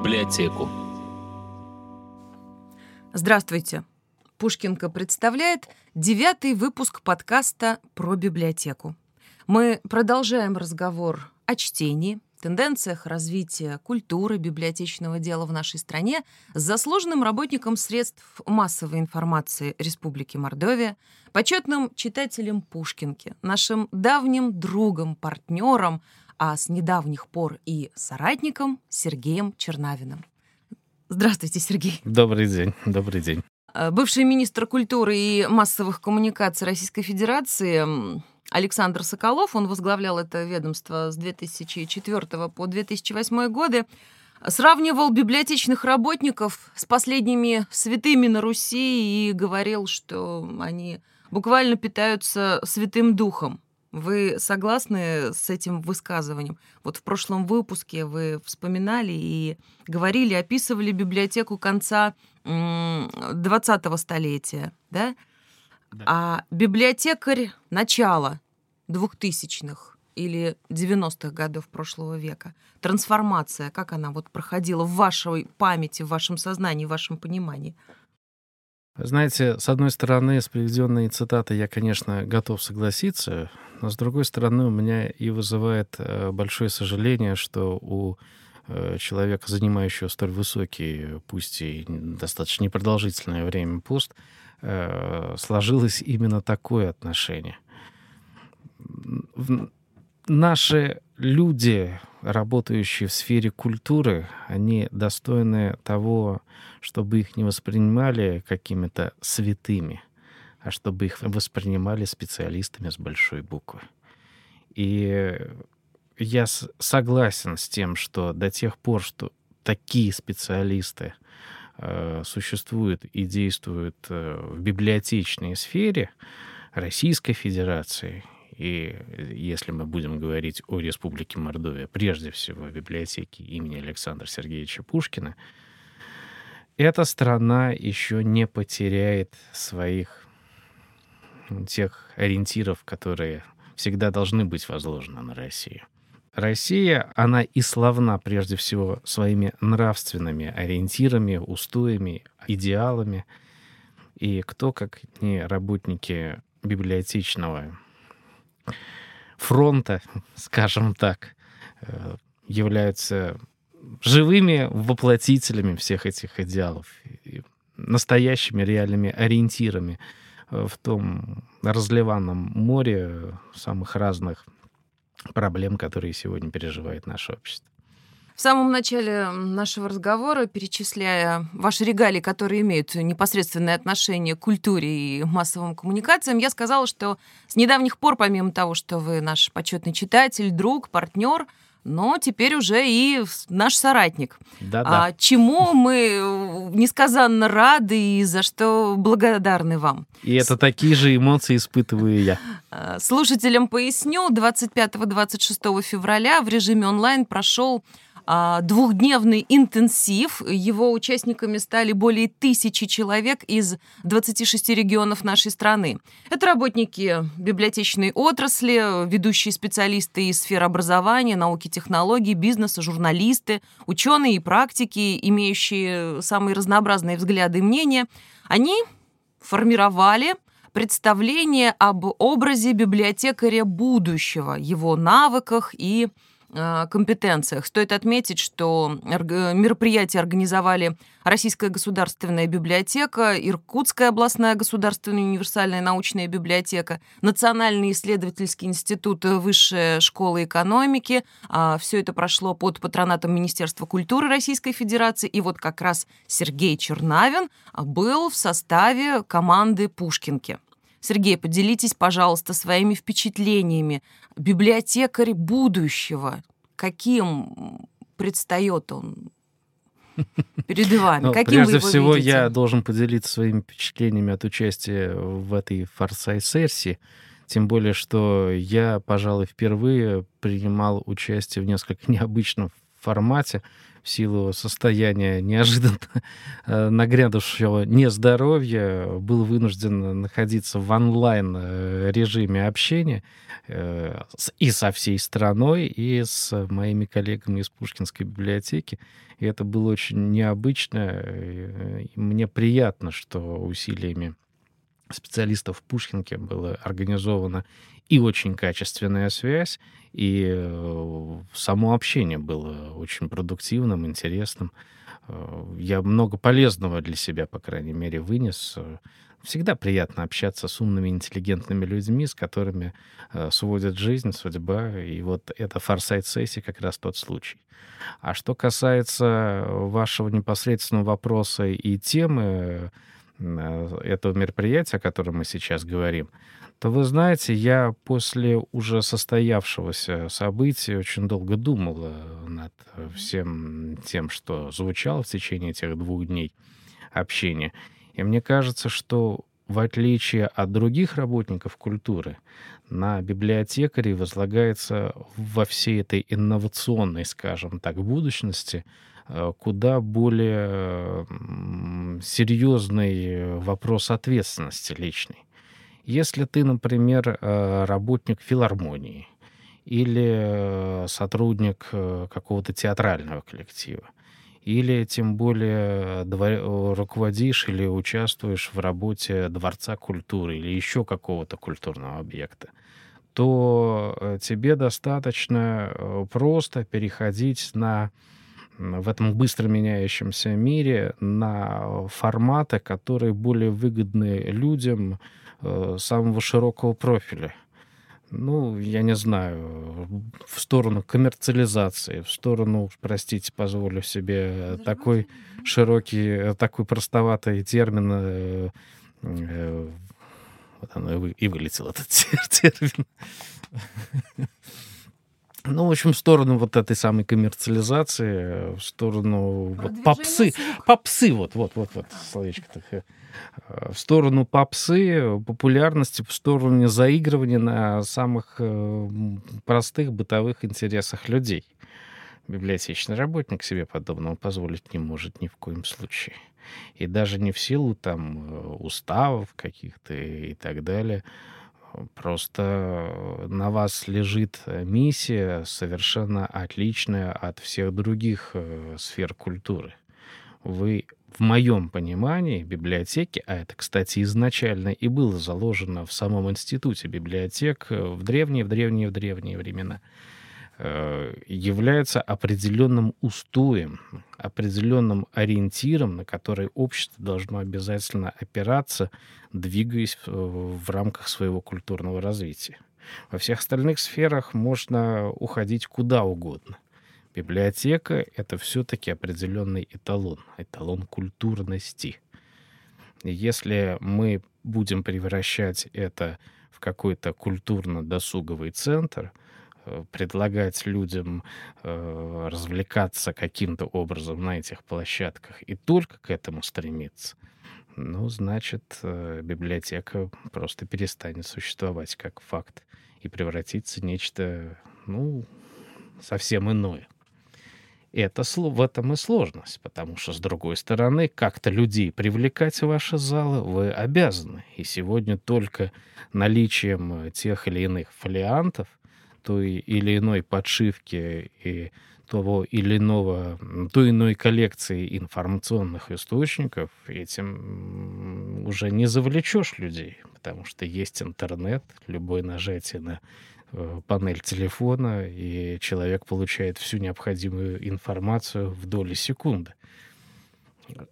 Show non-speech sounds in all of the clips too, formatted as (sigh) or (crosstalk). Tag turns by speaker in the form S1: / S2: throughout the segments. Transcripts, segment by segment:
S1: библиотеку.
S2: Здравствуйте. Пушкинка представляет девятый выпуск подкаста про библиотеку. Мы продолжаем разговор о чтении, тенденциях развития культуры библиотечного дела в нашей стране с заслуженным работником средств массовой информации Республики Мордовия, почетным читателем Пушкинки, нашим давним другом, партнером, а с недавних пор и соратником Сергеем Чернавиным. Здравствуйте, Сергей.
S3: Добрый день, добрый день.
S2: Э, бывший министр культуры и массовых коммуникаций Российской Федерации Александр Соколов, он возглавлял это ведомство с 2004 по 2008 годы, сравнивал библиотечных работников с последними святыми на Руси и говорил, что они буквально питаются святым духом. Вы согласны с этим высказыванием? Вот в прошлом выпуске вы вспоминали и говорили, описывали библиотеку конца 20-го столетия, да? да? А библиотекарь начала 2000-х или 90-х годов прошлого века, трансформация, как она вот проходила в вашей памяти, в вашем сознании, в вашем понимании?
S3: Знаете, с одной стороны, с приведенной цитатой я, конечно, готов согласиться, но с другой стороны, у меня и вызывает э, большое сожаление, что у э, человека, занимающего столь высокий, пусть и достаточно непродолжительное время пост, э, сложилось именно такое отношение. Наши люди, работающие в сфере культуры, они достойны того, чтобы их не воспринимали какими-то святыми, а чтобы их воспринимали специалистами с большой буквы. И я согласен с тем, что до тех пор, что такие специалисты э, существуют и действуют э, в библиотечной сфере Российской Федерации, и если мы будем говорить о Республике Мордовия, прежде всего о библиотеке имени Александра Сергеевича Пушкина, эта страна еще не потеряет своих тех ориентиров, которые всегда должны быть возложены на Россию. Россия, она и славна прежде всего своими нравственными ориентирами, устоями, идеалами. И кто, как не работники библиотечного фронта, (laughs) скажем так, э, являются живыми воплотителями всех этих идеалов, настоящими реальными ориентирами э, в том разливанном море самых разных проблем, которые сегодня переживает наше общество.
S2: В самом начале нашего разговора, перечисляя ваши регалии, которые имеют непосредственное отношение к культуре и массовым коммуникациям, я сказала, что с недавних пор, помимо того, что вы наш почетный читатель, друг, партнер, но теперь уже и наш соратник.
S3: Да-да.
S2: А, чему мы э, несказанно рады и за что благодарны вам.
S3: И это такие же эмоции испытываю я.
S2: А, слушателям поясню, 25-26 февраля в режиме онлайн прошел двухдневный интенсив. Его участниками стали более тысячи человек из 26 регионов нашей страны. Это работники библиотечной отрасли, ведущие специалисты из сфер образования, науки, технологий, бизнеса, журналисты, ученые и практики, имеющие самые разнообразные взгляды и мнения. Они формировали представление об образе библиотекаря будущего, его навыках и компетенциях. Стоит отметить, что мероприятие организовали Российская государственная библиотека, Иркутская областная государственная универсальная научная библиотека, Национальный исследовательский институт Высшая школа экономики. А, Все это прошло под патронатом Министерства культуры Российской Федерации. И вот как раз Сергей Чернавин был в составе команды Пушкинки. Сергей, поделитесь, пожалуйста, своими впечатлениями. Библиотекарь будущего. Каким предстает он перед (laughs) вами?
S3: Ну,
S2: Каким
S3: прежде всего,
S2: видите?
S3: я должен поделиться своими впечатлениями от участия в этой форсайт-сессии. Тем более, что я, пожалуй, впервые принимал участие в несколько необычном формате в силу состояния неожиданно э, нагрянувшего нездоровья был вынужден находиться в онлайн-режиме общения и со всей страной, и с моими коллегами из Пушкинской библиотеки. И это было очень необычно. И мне приятно, что усилиями специалистов в Пушкинке была организована и очень качественная связь, и э, само общение было очень продуктивным, интересным. Э, я много полезного для себя, по крайней мере, вынес. Всегда приятно общаться с умными, интеллигентными людьми, с которыми э, сводит жизнь, судьба. И вот эта форсайт-сессия как раз тот случай. А что касается вашего непосредственного вопроса и темы, этого мероприятия, о котором мы сейчас говорим, то вы знаете, я после уже состоявшегося события очень долго думал над всем тем, что звучало в течение этих двух дней общения. И мне кажется, что в отличие от других работников культуры, на библиотекарей возлагается во всей этой инновационной, скажем так, будущности Э, куда более серьезный вопрос ответственности личной. Если ты, например, э, работник филармонии или э, сотрудник какого-то театрального коллектива, или тем более руководишь или участвуешь в работе Дворца культуры или еще какого-то культурного объекта, то тебе достаточно просто переходить на в этом быстро меняющемся мире на форматы, которые более выгодны людям э, самого широкого профиля. Ну, я не знаю, в сторону коммерциализации, в сторону, простите, позволю себе такой широкий, такой простоватый термин, э, э, вот оно и вылетел этот (laughs) термин. Ну, в общем, в сторону вот этой самой коммерциализации, в сторону вот, попсы, слух. попсы, вот, вот, вот, вот, словечко такое, в сторону попсы, популярности, в сторону заигрывания на самых э, простых бытовых интересах людей. Библиотечный работник себе подобного позволить не может ни в коем случае. И даже не в силу там э, уставов каких-то и так далее, Просто на вас лежит э, миссия совершенно отличная от всех других э, сфер культуры. Вы, в моем понимании, библиотеки, а это, кстати, изначально и было заложено в самом институте библиотек э, в древние, в древние, в древние времена — Э, является определенным устоем, определенным ориентиром, на который общество должно обязательно опираться, двигаясь в рамках своего культурного развития. Во всех остальных сферах можно уходить куда угодно. Библиотека — это все-таки определенный эталон, эталон культурности. Если мы будем превращать это в какой-то культурно-досуговый центр — Э, предлагать людям э, развлекаться каким-то образом на этих площадках и только к этому стремиться, ну, значит, э, библиотека просто перестанет существовать как факт и превратится в нечто, ну, совсем иное. Это, в этом и сложность, потому что, с другой стороны, как-то людей привлекать в ваши залы вы обязаны. И сегодня только наличием тех или иных фолиантов той или иной подшивки и того или иного, той иной коллекции информационных источников, этим уже не завлечешь людей, потому что есть интернет, любое нажатие на э, панель телефона, и человек получает всю необходимую информацию в доли секунды.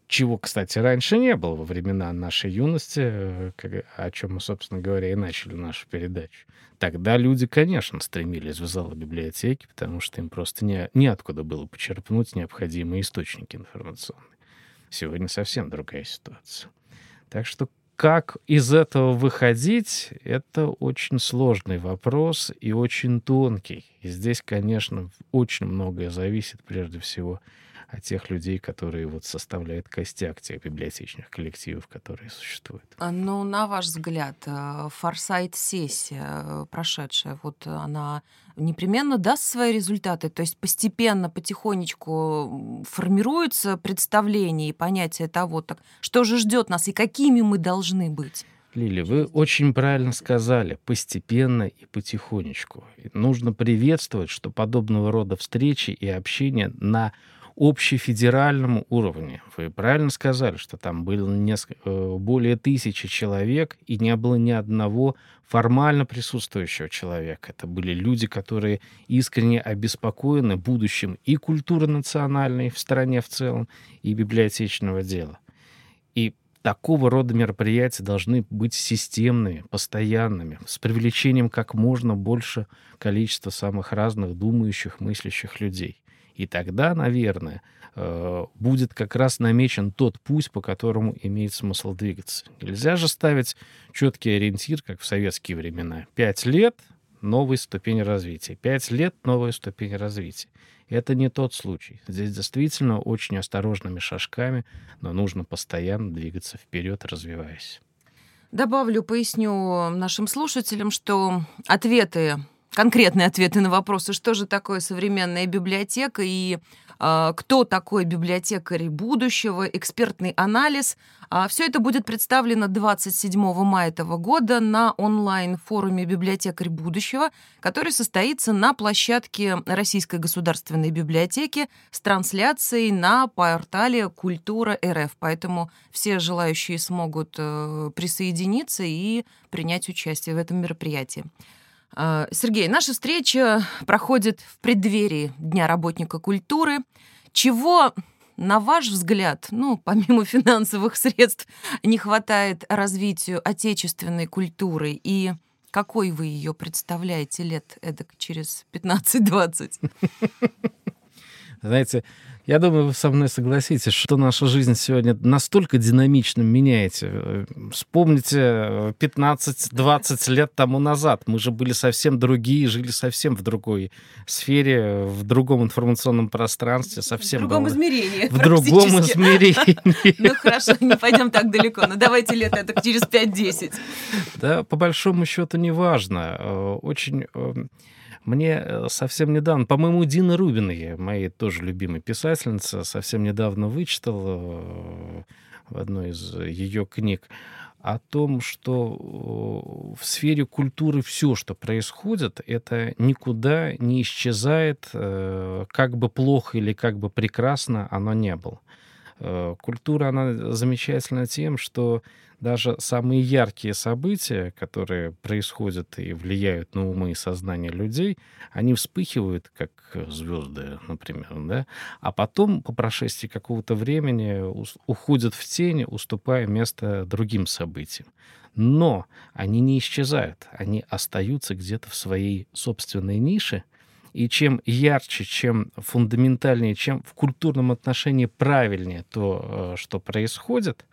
S3: Чего, кстати, раньше не было во времена нашей юности, э, о чем мы, собственно говоря, и начали нашу передачу. Тогда люди, конечно, стремились в залы библиотеки, потому что им просто не, неоткуда было почерпнуть необходимые источники информационные. Сегодня совсем другая ситуация. Так что как из этого выходить, это очень сложный вопрос и очень тонкий. И здесь, конечно, очень многое зависит прежде всего а тех людей, которые вот составляют костяк тех библиотечных коллективов, которые существуют.
S2: А, ну, на ваш взгляд, э, форсайт-сессия э, прошедшая, вот она непременно даст свои результаты, то есть постепенно, потихонечку формируется представление и понятие того, так, что же ждет нас и какими мы должны быть.
S3: Лили, вы очень правильно сказали, постепенно и потихонечку. И нужно приветствовать, что подобного рода встречи и общение на общефедеральном уровне. Вы правильно сказали, что там было несколько, э, более тысячи человек, и не было ни одного формально присутствующего человека. Это были люди, которые искренне обеспокоены будущим и культуры национальной в стране в целом, и библиотечного дела. И такого рода мероприятия должны быть системными, постоянными, с привлечением как можно больше количества самых разных думающих, мыслящих людей. И тогда, наверное, э, будет как раз намечен тот путь, по которому имеет смысл двигаться. Нельзя же ставить четкий ориентир, как в советские времена. Пять лет — новая ступень развития. Пять лет — новая ступень развития. Это не тот случай. Здесь действительно очень осторожными шажками, но нужно постоянно двигаться вперед, развиваясь.
S2: Добавлю, поясню нашим слушателям, что ответы конкретные ответы на вопросы, что же такое современная библиотека и э, кто такой библиотекарь будущего, экспертный анализ. А все это будет представлено 27 мая этого года на онлайн-форуме «Библиотекарь будущего», который состоится на площадке Российской государственной библиотеки с трансляцией на портале «Культура РФ». Поэтому все желающие смогут э, присоединиться и принять участие в этом мероприятии. А, Сергей, наша встреча проходит в преддверии Дня работника культуры. Чего, на ваш взгляд, ну, помимо (laughs) финансовых средств, не хватает развитию отечественной культуры? И какой вы ее представляете лет эдак через 15-20? (laughs)
S3: Знаете, я думаю, вы со мной согласитесь, что наша жизнь сегодня настолько динамично меняется. Вспомните 15-20 лет тому назад. Мы же были совсем другие, жили совсем в другой сфере, в другом информационном пространстве. Совсем
S2: в другом было... измерении.
S3: В другом измерении. (laughs)
S2: Ну хорошо, не пойдем так далеко. Но ну, давайте лет это через 5-10.
S3: Да, по большому счету не важно. Э, очень э, мне э, совсем недавно, по-моему, Дина Рубиной, моей тоже любимой писательница, совсем недавно вычитал э, в одной из ее книг о том, что в сфере культуры все, что происходит, это никуда не исчезает, э, как бы плохо или как бы прекрасно оно не было. Культура, она замечательна тем, что даже самые яркие события, которые происходят и влияют на умы и сознание людей, они вспыхивают, как звезды, например, да, а потом, по прошествии какого-то времени, уходят в тень, уступая место другим событиям. Но они не исчезают, они остаются где-то в своей собственной нише, и чем ярче, чем фундаментальнее, чем в культурном отношении правильнее то, э, что происходит,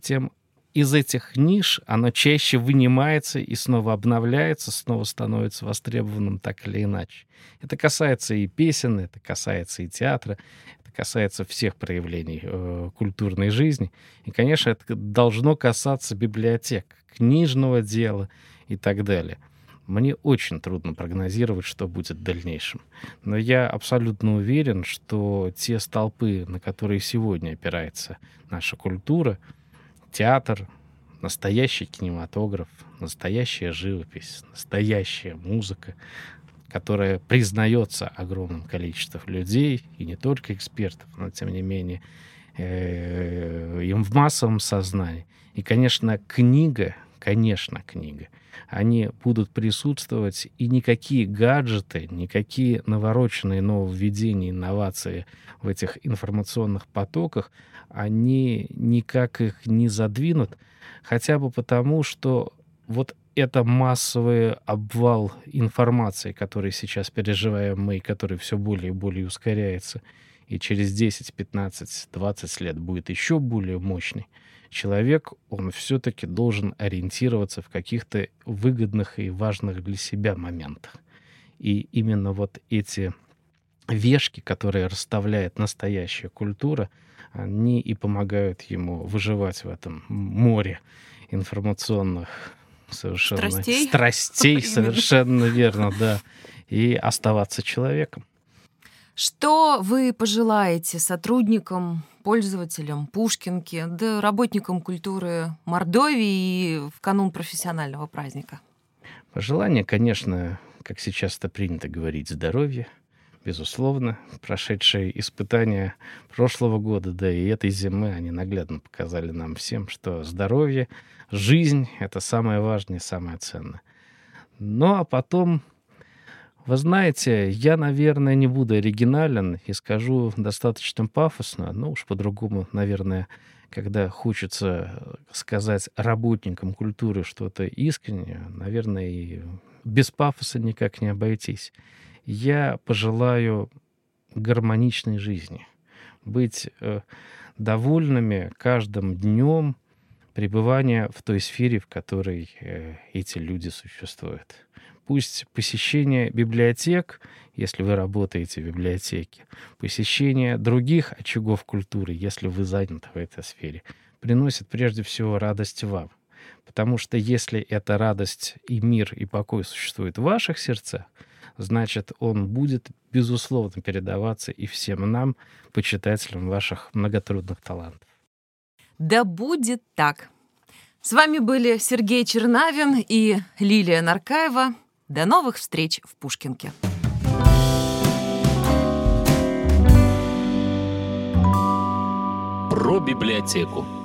S3: тем из этих ниш оно чаще вынимается и снова обновляется, снова становится востребованным так или иначе. Это касается и песен, это касается и театра, это касается всех проявлений э, культурной жизни. И, конечно, это должно касаться библиотек, книжного дела и так далее. Мне очень трудно прогнозировать, что будет в дальнейшем. Но я абсолютно уверен, что те столпы, на которые сегодня опирается наша культура — театр, настоящий кинематограф, настоящая живопись, настоящая музыка, которая признается огромным количеством людей, и не только экспертов, но тем не менее э, им в массовом сознании. И, конечно, книга, конечно, книга, они будут присутствовать, и никакие гаджеты, никакие навороченные нововведения, инновации в этих информационных потоках, они никак их не задвинут, хотя бы потому, что вот это массовый обвал информации, который сейчас переживаем мы, и который все более и более ускоряется, и через 10, 15, 20 лет будет еще более мощный, человек, он все-таки должен ориентироваться в каких-то выгодных и важных для себя моментах. И именно вот эти вешки, которые расставляет настоящая культура, они и помогают ему выживать в этом море информационных совершенно
S2: страстей,
S3: страстей (laughs) совершенно верно, да, и оставаться человеком.
S2: Что вы пожелаете сотрудникам, пользователям Пушкинки, да работникам культуры Мордовии в канун профессионального праздника?
S3: Пожелание, конечно, как сейчас это принято говорить, здоровья, безусловно. Прошедшие испытания прошлого года, да и этой зимы, они наглядно показали нам всем, что здоровье, жизнь — это самое важное, самое ценное. Ну а потом, вы знаете, я, наверное, не буду оригинален и скажу достаточно пафосно, но уж по-другому, наверное, когда хочется сказать работникам культуры что-то искреннее, наверное, и без пафоса никак не обойтись я пожелаю гармоничной жизни, быть э, довольными каждым днем пребывания в той сфере, в которой э, эти люди существуют. Пусть посещение библиотек, если вы работаете в библиотеке, посещение других очагов культуры, если вы заняты в этой сфере, приносит прежде всего радость вам. Потому что если эта радость и мир и покой существуют в ваших сердцах, значит, он будет, безусловно, передаваться и всем нам, почитателям ваших многотрудных талантов.
S2: Да будет так. С вами были Сергей Чернавин и Лилия Наркаева. До новых встреч в Пушкинке.
S1: Про библиотеку.